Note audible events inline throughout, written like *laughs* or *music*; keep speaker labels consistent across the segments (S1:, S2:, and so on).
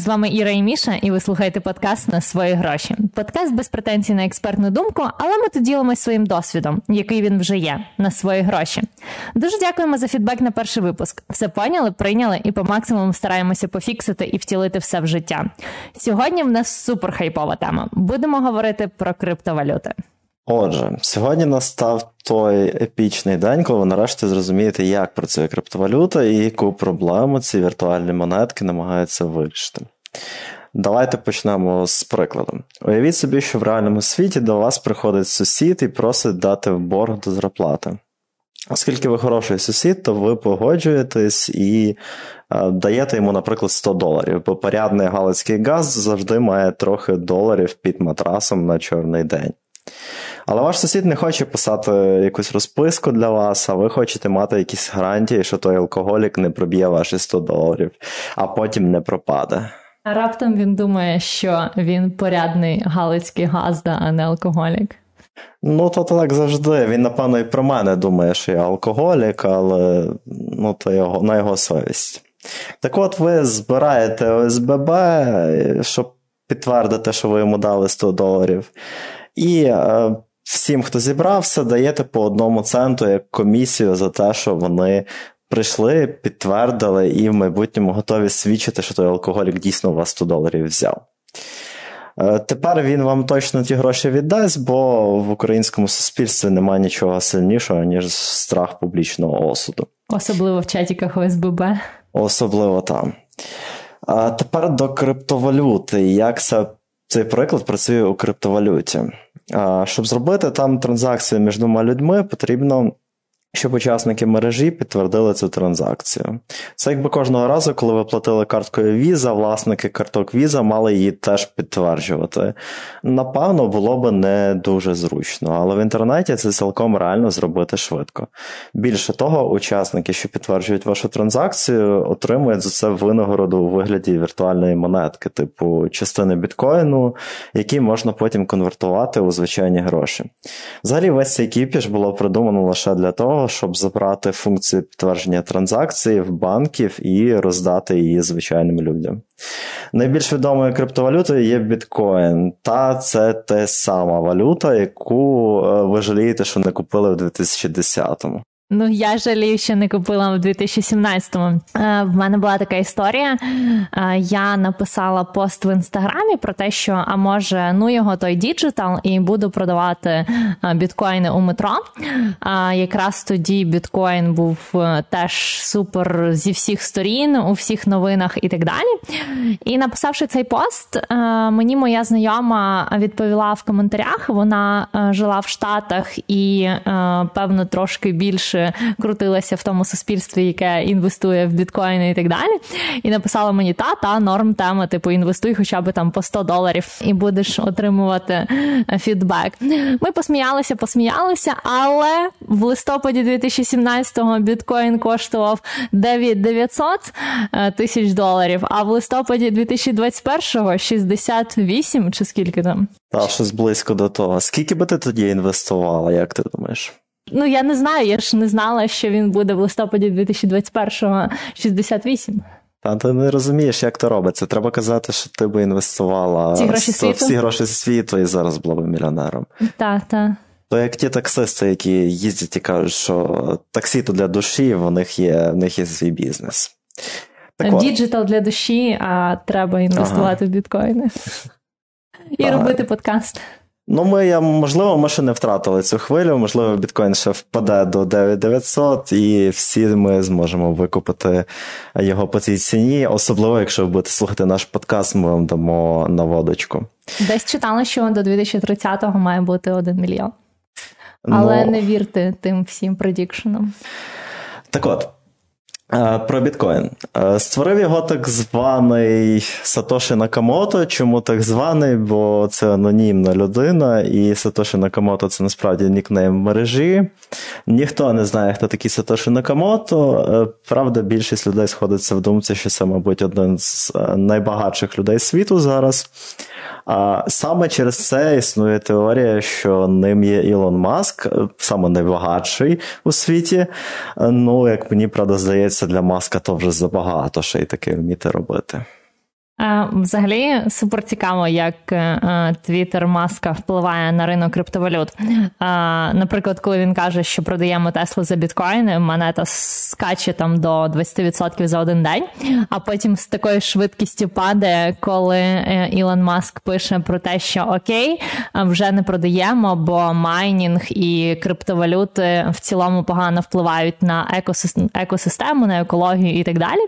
S1: З вами Іра і Міша, і ви слухаєте подкаст на свої гроші. Подкаст без претензій на експертну думку, але ми тут ділимося своїм досвідом, який він вже є, на свої гроші. Дуже дякуємо за фідбек на перший випуск. Все поняли, прийняли і по максимуму стараємося пофіксити і втілити все в життя. Сьогодні в нас супер хайпова тема. Будемо говорити про криптовалюти.
S2: Отже, сьогодні настав той епічний день, коли ви нарешті зрозумієте, як працює криптовалюта і яку проблему ці віртуальні монетки намагаються вирішити. Давайте почнемо з прикладу. Уявіть собі, що в реальному світі до вас приходить сусід і просить дати в борг до зарплати. Оскільки ви хороший сусід, то ви погоджуєтесь і е, даєте йому, наприклад, 100 доларів, бо порядний галицький газ завжди має трохи доларів під матрасом на чорний день. Але ваш сусід не хоче писати якусь розписку для вас, а ви хочете мати якісь гарантії, що той алкоголік не проб'є ваші 100 доларів, а потім не пропаде.
S1: А раптом він думає, що він порядний галицький газда, а не алкоголік.
S2: Ну, то так завжди. Він, напевно, і про мене думає, що я алкоголік, але ну, то його, на його совість. Так от ви збираєте ОСББ, щоб підтвердити, що ви йому дали 100 доларів. І е, всім, хто зібрався, даєте по одному центу як комісію за те, що вони прийшли, підтвердили і в майбутньому готові свідчити, що той алкоголік дійсно у вас 100 доларів взяв. Е, тепер він вам точно ті гроші віддасть, бо в українському суспільстві немає нічого сильнішого, ніж страх публічного осуду.
S1: Особливо в чатіках ОСББ.
S2: Особливо там. А Тепер до криптовалюти. Як це цей приклад працює у криптовалюті. Щоб зробити там транзакцію між двома людьми, потрібно щоб учасники мережі підтвердили цю транзакцію. Це якби кожного разу, коли ви платили карткою Visa, власники карток Visa мали її теж підтверджувати. Напевно, було б не дуже зручно, але в інтернеті це цілком реально зробити швидко. Більше того, учасники, що підтверджують вашу транзакцію, отримують за це винагороду у вигляді віртуальної монетки, типу частини біткоїну, які можна потім конвертувати у звичайні гроші. Взагалі, весь цей кіпіш було придумано лише для того того, щоб забрати функцію підтвердження транзакції в банків і роздати її звичайним людям. Найбільш відомою криптовалютою є біткоін, та це та сама валюта, яку е, ви жалієте, що не купили в 2010-му.
S1: Ну, я жалію, що не купила в 2017-му. Е, в мене була така історія. Е, я написала пост в інстаграмі про те, що а може, ну його той digital, і буду продавати біткоїни у метро. Якраз тоді біткоін був теж супер зі всіх сторін, у всіх новинах і так далі. І написавши цей пост, мені моя знайома відповіла в коментарях. Вона жила в Штатах і, певно, трошки більше крутилася в тому суспільстві, яке інвестує в біткоїни і так далі. І написала мені та та норм тема, типу інвестуй хоча б там по 100 доларів і будеш отримувати е, фідбек. Ми посміялися, посміялися, але в листопаді 2017-го біткоін коштував 9900 е, тисяч доларів, а в листопаді 2021-го 68 чи скільки там.
S2: Та щось близько до того. Скільки би ти тоді інвестувала, як ти думаєш?
S1: Ну, я не знаю, я ж не знала, що він буде в листопаді 2021-го 68.
S2: Та ти не розумієш, як то робиться. Треба казати, що ти би інвестувала
S1: всі гроші світу,
S2: всі гроші світу і зараз була б мільйонером.
S1: Так, так.
S2: То як ті таксисти, які їздять і кажуть, що таксі то для душі, в них є в них є свій бізнес.
S1: Так Digital для душі, а треба інвестувати ага. в біткоїни. *laughs* І робити подкаст.
S2: Ну, ми, я, можливо, ми ще не втратили цю хвилю, можливо, біткоін ще впаде до 9900, і всі ми зможемо викупити його по цій ціні. Особливо, якщо ви будете слухати наш подкаст, ми вам дамо наводочку.
S1: Десь читали, що до 2030-го має бути 1 мільйон. Але ну, не вірте тим всім предікшенам.
S2: Так от. Е, про біткоін. Е, створив його так званий Сатоші Накамото. Чому так званий? Бо це анонімна людина, і Сатоші Накамото це насправді нікнейм мережі. Ніхто не знає, хто такий Сатоші Накамото. Е, правда, більшість людей сходиться в думці, що це, мабуть, один з найбагатших людей світу зараз. А саме через це існує теорія, що ним є Ілон Маск, саме найбагатший у світі. Ну, як мені правда здається, для Маска то вже забагато ще й таке вміти робити.
S1: Взагалі супер цікаво, як твіттер Маска впливає на ринок криптовалют. Наприклад, коли він каже, що продаємо Теслу за біткоїни, монета скаче там до 20% за один день, а потім з такою швидкістю падає, коли е, Ілон Маск пише про те, що окей, вже не продаємо, бо майнінг і криптовалюти в цілому погано впливають на екосистему, на екологію і так далі.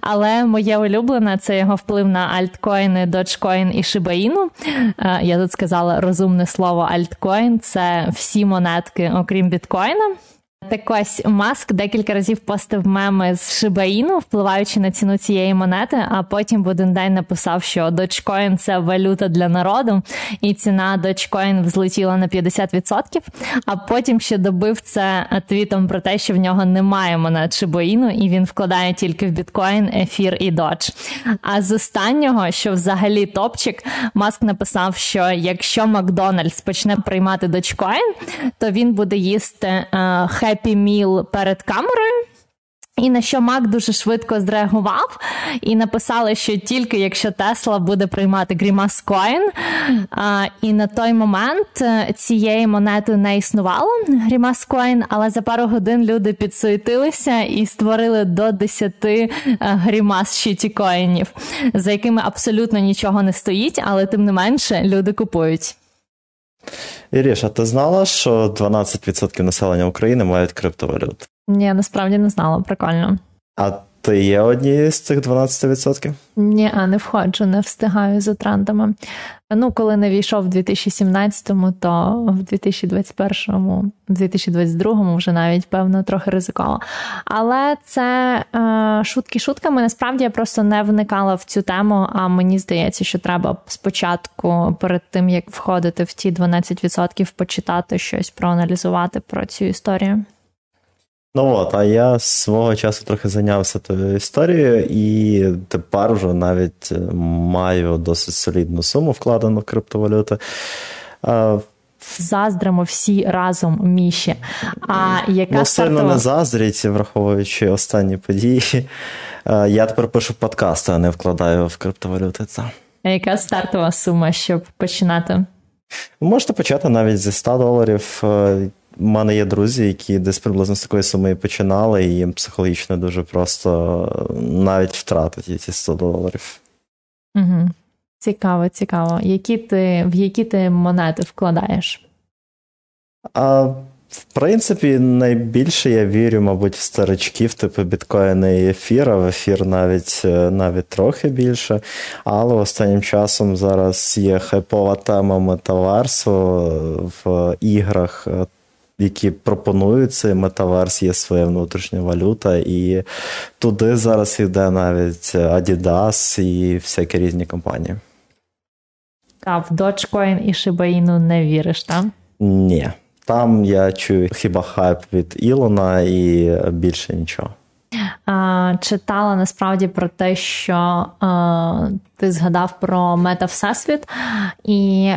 S1: Але моє улюблене це його вплив на альткоїни, Dogecoin і шибаїну. Е, я тут сказала розумне слово альткоін це всі монетки, окрім біткоїна. Так ось Маск декілька разів постив меми з Шибаїну, впливаючи на ціну цієї монети, а потім день написав, що Dogecoin – це валюта для народу, і ціна Dogecoin взлетіла на 50%, а потім ще добив це твітом про те, що в нього немає монет Шибаїну, і він вкладає тільки в біткоін, ефір і Dodge. А з останнього, що взагалі топчик, Маск написав, що якщо Макдональдс почне приймати Dogecoin, то він буде їсти е, Happy Meal перед камерою. І на що Мак дуже швидко зреагував і написали, що тільки якщо Тесла буде приймати Grimace Coin, а, і на той момент е, цієї монети не існувало Grimace Coin, але за пару годин люди підсуетилися і створили до 10 Grimace щитікоїнів, за якими абсолютно нічого не стоїть, але тим не менше люди купують.
S2: Іріш, а ти знала, що 12% населення України мають криптовалюту?
S1: Ні, насправді не знала, прикольно.
S2: А ти є однією з цих 12%?
S1: Ні, а не входжу, не встигаю за трендами. Ну, коли не війшов в 2017-му, то в 2021-му, в 2022-му вже навіть певно трохи ризиково. Але це е, шутки шутками. Насправді я просто не вникала в цю тему. А мені здається, що треба спочатку, перед тим як входити в ті 12%, почитати щось, проаналізувати про цю історію.
S2: Ну от, а я свого часу трохи зайнявся тою історією, і тепер вже навіть е, маю досить солідну суму вкладену в криптовалюти.
S1: Заздримо всі разом міші. А яка
S2: ну,
S1: стартова...
S2: сильно не заздріть, враховуючи останні події. Я тепер пишу подкасти, а не вкладаю в криптовалюти. Це.
S1: А яка стартова сума, щоб починати?
S2: Можете почати навіть зі 100 доларів. Е, у мене є друзі, які десь приблизно з такої суми починали, і їм психологічно дуже просто навіть втратити ці 100 доларів.
S1: Угу. Цікаво, цікаво. Які ти, В які ти монети вкладаєш?
S2: А, В принципі, найбільше я вірю, мабуть, в старичків, типу біткоїна і ефіра. В ефір навіть навіть трохи більше. Але останнім часом зараз є хайпова тема метаверсу в іграх які пропонують цей метаверс, є своя внутрішня валюта, і туди зараз йде навіть Adidas і всякі різні компанії.
S1: А в Dogecoin і Shiba Inu не віриш, там?
S2: Ні. Там я чую хіба хайп від Ілона і більше нічого
S1: читала насправді про те, що ти згадав про мета-всесвіт, і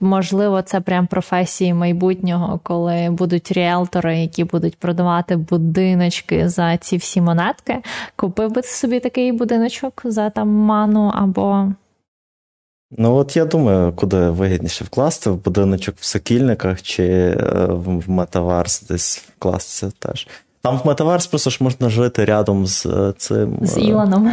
S1: можливо, це прям професії майбутнього, коли будуть ріелтори, які будуть продавати будиночки за ці всі монетки. Купив би собі такий будиночок за там ману або.
S2: Ну, от я думаю, куди вигідніше вкласти в будиночок в сокільниках чи е, в метаварс десь вкласти теж. Там в Метаверс просто ж можна жити рядом з е, цим.
S1: З е, Ілоном.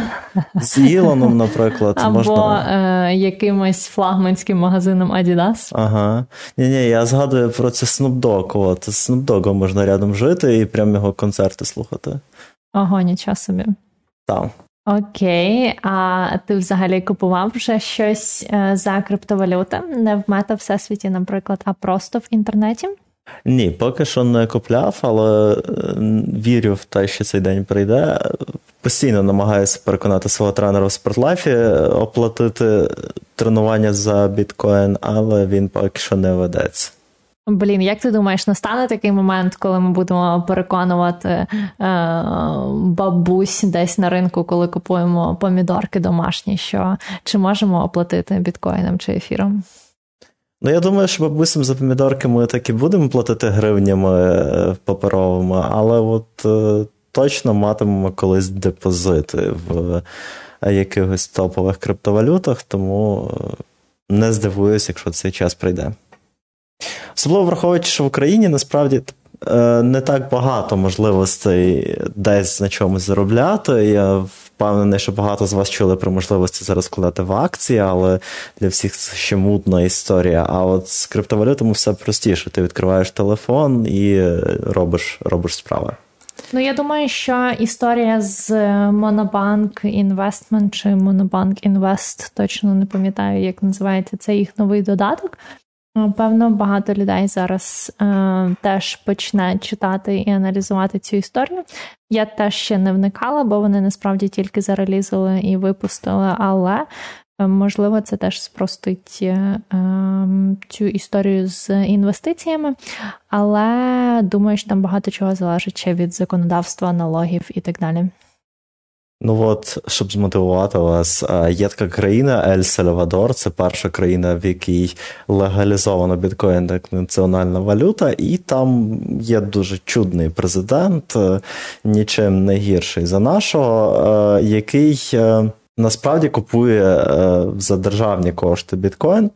S2: З Ілоном, наприклад.
S1: Або
S2: можна...
S1: е, якимось флагманським магазином Adidas.
S2: Ага. Ні-ні, я згадую про це Dogg. От, з Snoop можна рядом жити і прям його концерти слухати.
S1: Ого, нічого собі.
S2: Так.
S1: Окей, а ти взагалі купував вже щось е, за криптовалюти? Не в мета всесвіті, наприклад, а просто в інтернеті?
S2: Ні, поки що не купляв, але вірю в те, що цей день прийде. Постійно намагаюся переконати свого тренера в спортлайфі оплатити тренування за біткоін, але він поки що не ведеться.
S1: Блін, як ти думаєш, настане такий момент, коли ми будемо переконувати е, бабусь десь на ринку, коли купуємо помідорки домашні, що чи можемо оплатити біткоїном чи ефіром?
S2: Ну, я думаю, що бабусям за помідорки ми так і будемо платити гривнями е, паперовими, але от е, точно матимемо колись депозити в якихось топових криптовалютах, тому не здивуюсь, якщо цей час прийде. Особливо враховуючи, що в Україні насправді Е, не так багато можливостей десь на чомусь заробляти. Я впевнений, що багато з вас чули про можливості зараз складати в акції, але для всіх це ще мутна історія. А от з криптовалютами все простіше. Ти відкриваєш телефон і робиш, робиш справи.
S1: Ну, я думаю, що історія з Monobank Investment чи Monobank Invest, точно не пам'ятаю, як називається це їх новий додаток. Певно, багато людей зараз е, теж почне читати і аналізувати цю історію. Я теж ще не вникала, бо вони насправді тільки зарелізили і випустили, але е, можливо це теж спростить е, ем, цю історію з інвестиціями. Але думаю, що там багато чого залежить ще від законодавства, налогів і так далі.
S2: Ну от, щоб змотивувати вас, є така країна Ель Сальвадор, це перша країна, в якій легалізовано біткоін як національна валюта, і там є дуже чудний президент, е, нічим не гірший за нашого, е, який е, насправді купує за державні кошти біткоін.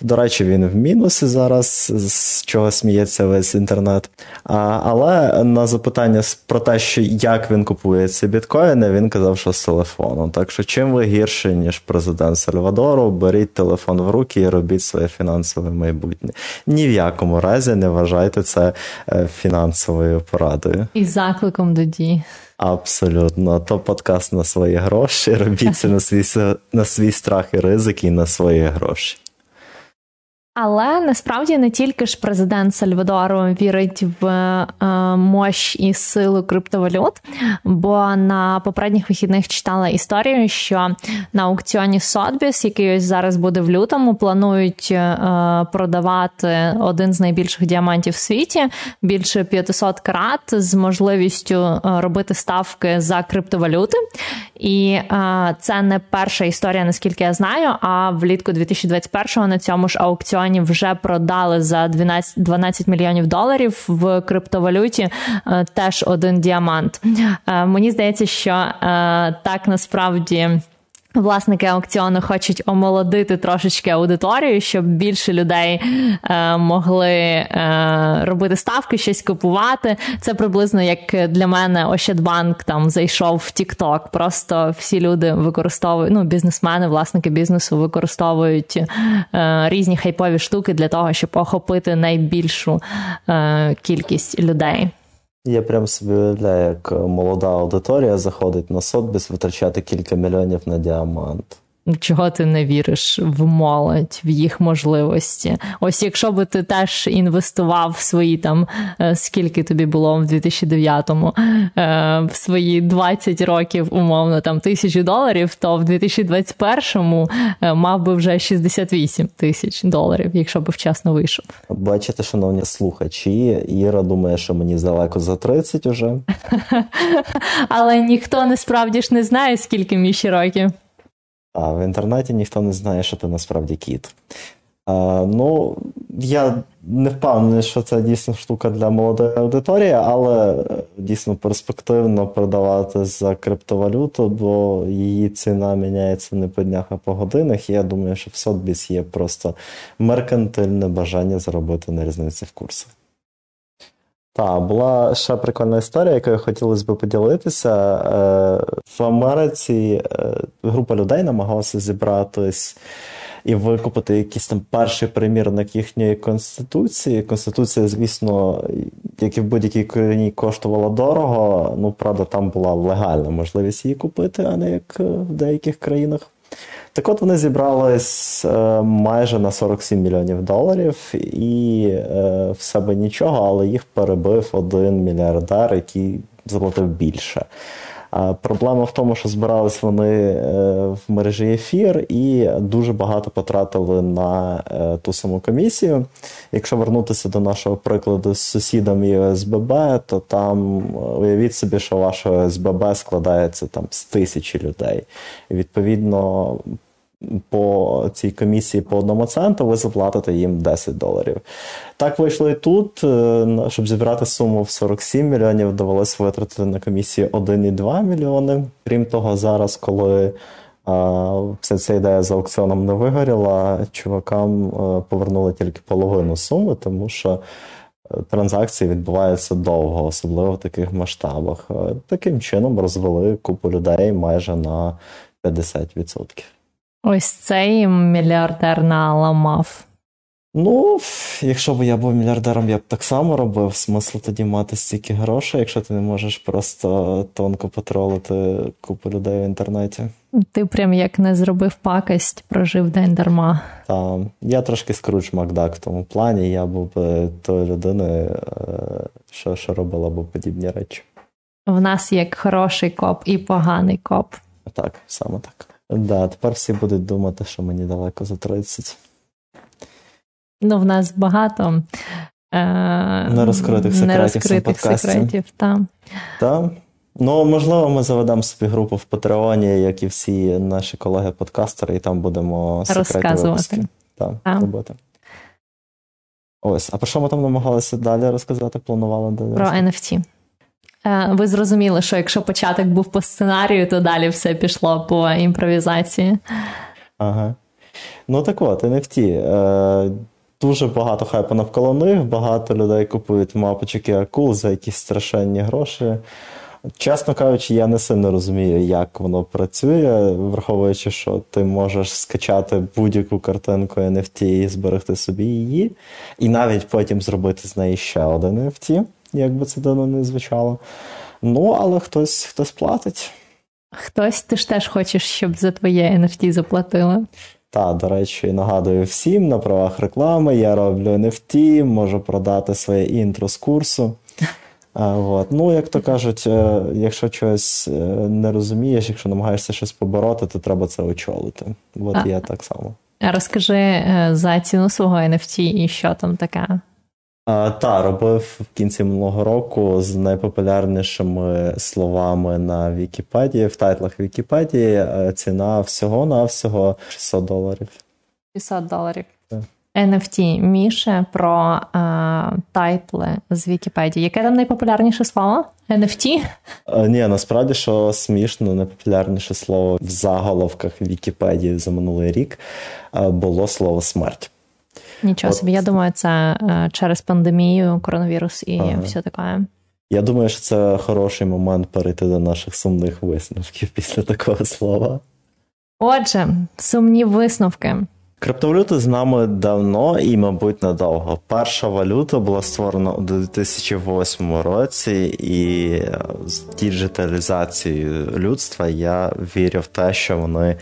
S2: До речі, він в мінусі зараз, з чого сміється весь інтернет. Але на запитання про те, що як він купує ці біткоїни, він казав, що з телефону. Так що, чим ви гірше, ніж президент Сальвадору, беріть телефон в руки і робіть своє фінансове майбутнє. Ні в якому разі не вважайте це е, фінансовою порадою.
S1: І закликом до дії.
S2: Абсолютно, то подкаст на свої гроші. Робіть це на свій на свій страх і ризик і на свої гроші.
S1: Але насправді не тільки ж президент Сальвадору вірить в е, мощ і силу криптовалют, бо на попередніх вихідних читала історію, що на аукціоні Сотбіс, який ось зараз буде в лютому, планують е, продавати один з найбільших діамантів в світі більше 500 карат з можливістю е, робити ставки за криптовалюти. І е, це не перша історія, наскільки я знаю. А влітку 2021-го на цьому ж аукціоні вже продали за 12 12 мільйонів доларів в криптовалюті. Е, теж один діамант. Е, мені здається, що е, так насправді. Власники аукціону хочуть омолодити трошечки аудиторію, щоб більше людей е, могли е, робити ставки, щось купувати. Це приблизно як для мене Ощадбанк там зайшов в TikTok. Просто всі люди використовують, ну бізнесмени, власники бізнесу використовують е, різні хайпові штуки для того, щоб охопити найбільшу е, кількість людей.
S2: Я прям собі уявляю, як молода аудиторія заходить на Сотбіс витрачати кілька мільйонів на діамант.
S1: Чого ти не віриш в молодь, в їх можливості? Ось якщо би ти теж інвестував в свої там, е, скільки тобі було в 2009-му, е, в свої 20 років, умовно, там тисячу доларів, то в 2021-му е, мав би вже 68 тисяч доларів, якщо б вчасно вийшов.
S2: Бачите, шановні слухачі, Іра думає, що мені далеко за 30 уже. *laughs*
S1: Але ніхто насправді ж не знає, скільки мені ще років.
S2: А в інтернеті ніхто не знає, що ти насправді кіт. А, Ну, я не впевнений, що це дійсно штука для молодої аудиторії, але е, дійсно перспективно продавати за криптовалюту, бо її ціна міняється не по днях, а по годинах. Я думаю, що в Сотбіс є просто меркантильне бажання заробити на різниці в курсах. Так, була ще прикольна історія, якою хотілося б поділитися. Е, в Америці е, група людей намагалася зібратись і викупити якийсь там перший примірник їхньої конституції. Конституція, звісно, як і в будь-якій країні коштувала дорого. Ну, правда, там була легальна можливість її купити, а не як в деяких країнах. Так от вони зібрались е, майже на 47 мільйонів доларів, і е, в себе нічого, але їх перебив один мільярдер, який заплатив більше. Проблема в тому, що збирались вони е, в мережі ефір і дуже багато потратили на е, ту саму комісію. Якщо вернутися до нашого прикладу з сусідами ОСББ, то там е, уявіть собі, що ваше ОСББ складається там з тисячі людей. Відповідно по цій комісії по одному центу, ви заплатите їм 10 доларів. Так вийшло і тут. Е, щоб зібрати суму в 47 мільйонів, довелося витратити на комісію 1,2 мільйони. Крім того, зараз, коли вся ця ідея з аукціоном не вигоріла, чувакам е, повернули тільки половину суми, тому що е, транзакції відбуваються довго, особливо в таких масштабах. Таким чином розвели купу людей майже на 50%.
S1: Ось цей мільярдер наламав.
S2: Ну, якщо б я був мільярдером, я б так само робив. Смисл тоді мати стільки грошей, якщо ти не можеш просто тонко потролити купу людей в інтернеті.
S1: Ти прям як не зробив пакость, прожив день дарма.
S2: Так, я трошки скрудж Макдак в тому плані. Я був би тою людиною, е, що, що робила б подібні речі.
S1: В нас як хороший коп і поганий коп.
S2: Так, саме так. Да, тепер всі будуть думати, що мені далеко за 30.
S1: Ну, в нас багато
S2: е- нерозкритих секретів.
S1: Нерозкритих секретів, так.
S2: Так. Ну, можливо, ми заведемо собі групу в Патреоні, як і всі наші колеги-подкастери, і там будемо секрети випуски так, робити. Ось, а про що ми там намагалися далі розказати? Планували далі?
S1: Про NFT. Е, ви зрозуміли, що якщо початок був по сценарію, то далі все пішло по імпровізації.
S2: Ага. Ну так от, NFT. Е, дуже багато хайпу навколо них, багато людей купують мапочки акул за якісь страшенні гроші. Чесно кажучи, я не сильно розумію, як воно працює, враховуючи, що ти можеш скачати будь-яку картинку NFT і зберегти собі її, і навіть потім зробити з неї ще один NFT як би це давно не звучало. Ну, але хтось хтось платить.
S1: Хтось ти ж теж хочеш, щоб за твоє NFT заплатили.
S2: Так, до речі, нагадую всім на правах реклами. Я роблю NFT, можу продати своє інтро з курсу. А, от. Ну, як то кажуть, е, якщо чогось е, не розумієш, якщо намагаєшся щось побороти, то треба це очолити. От а, я так само.
S1: Розкажи е, за ціну свого NFT і що там таке.
S2: Та, робив в кінці минулого року з найпопулярнішими словами на Вікіпедії, в тайтлах Вікіпедії. Е, ціна всього-навсього 600 доларів.
S1: 600 доларів. NFT Міше про е, тайтли з Вікіпедії. Яке там найпопулярніше слово? NFT?
S2: Е, ні, насправді що смішно, найпопулярніше слово в заголовках Вікіпедії за минулий рік е, було слово смерть.
S1: Нічого От. собі, я думаю, це е, через пандемію, коронавірус і ага. все таке.
S2: Я думаю, що це хороший момент перейти до наших сумних висновків *laughs* після такого слова.
S1: Отже, сумні висновки.
S2: Криптовалюти з нами давно і, мабуть, надовго. Перша валюта була створена у 2008 році, і з діджиталізацією людства я вірю в те, що вони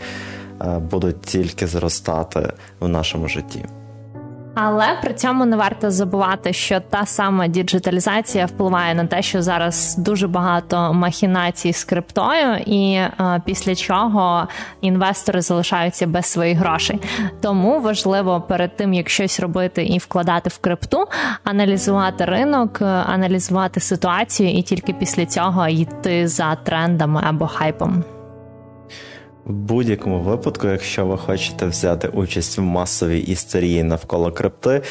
S2: е, будуть тільки зростати в нашому житті.
S1: Але при цьому не варто забувати, що та сама діджиталізація впливає на те, що зараз дуже багато махінацій з криптою, і е, після чого інвестори залишаються без своїх грошей. Тому важливо перед тим, як щось робити і вкладати в крипту, аналізувати ринок, аналізувати ситуацію, і тільки після цього йти за трендами або хайпом.
S2: В будь-якому випадку, якщо ви хочете взяти участь в масовій історії навколо крипти,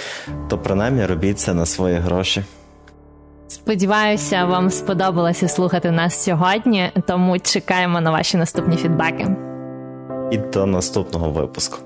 S2: то принаймні робіть це на свої гроші.
S1: Сподіваюся, вам сподобалося слухати нас сьогодні, тому чекаємо на ваші наступні фідбеки.
S2: І до наступного випуску.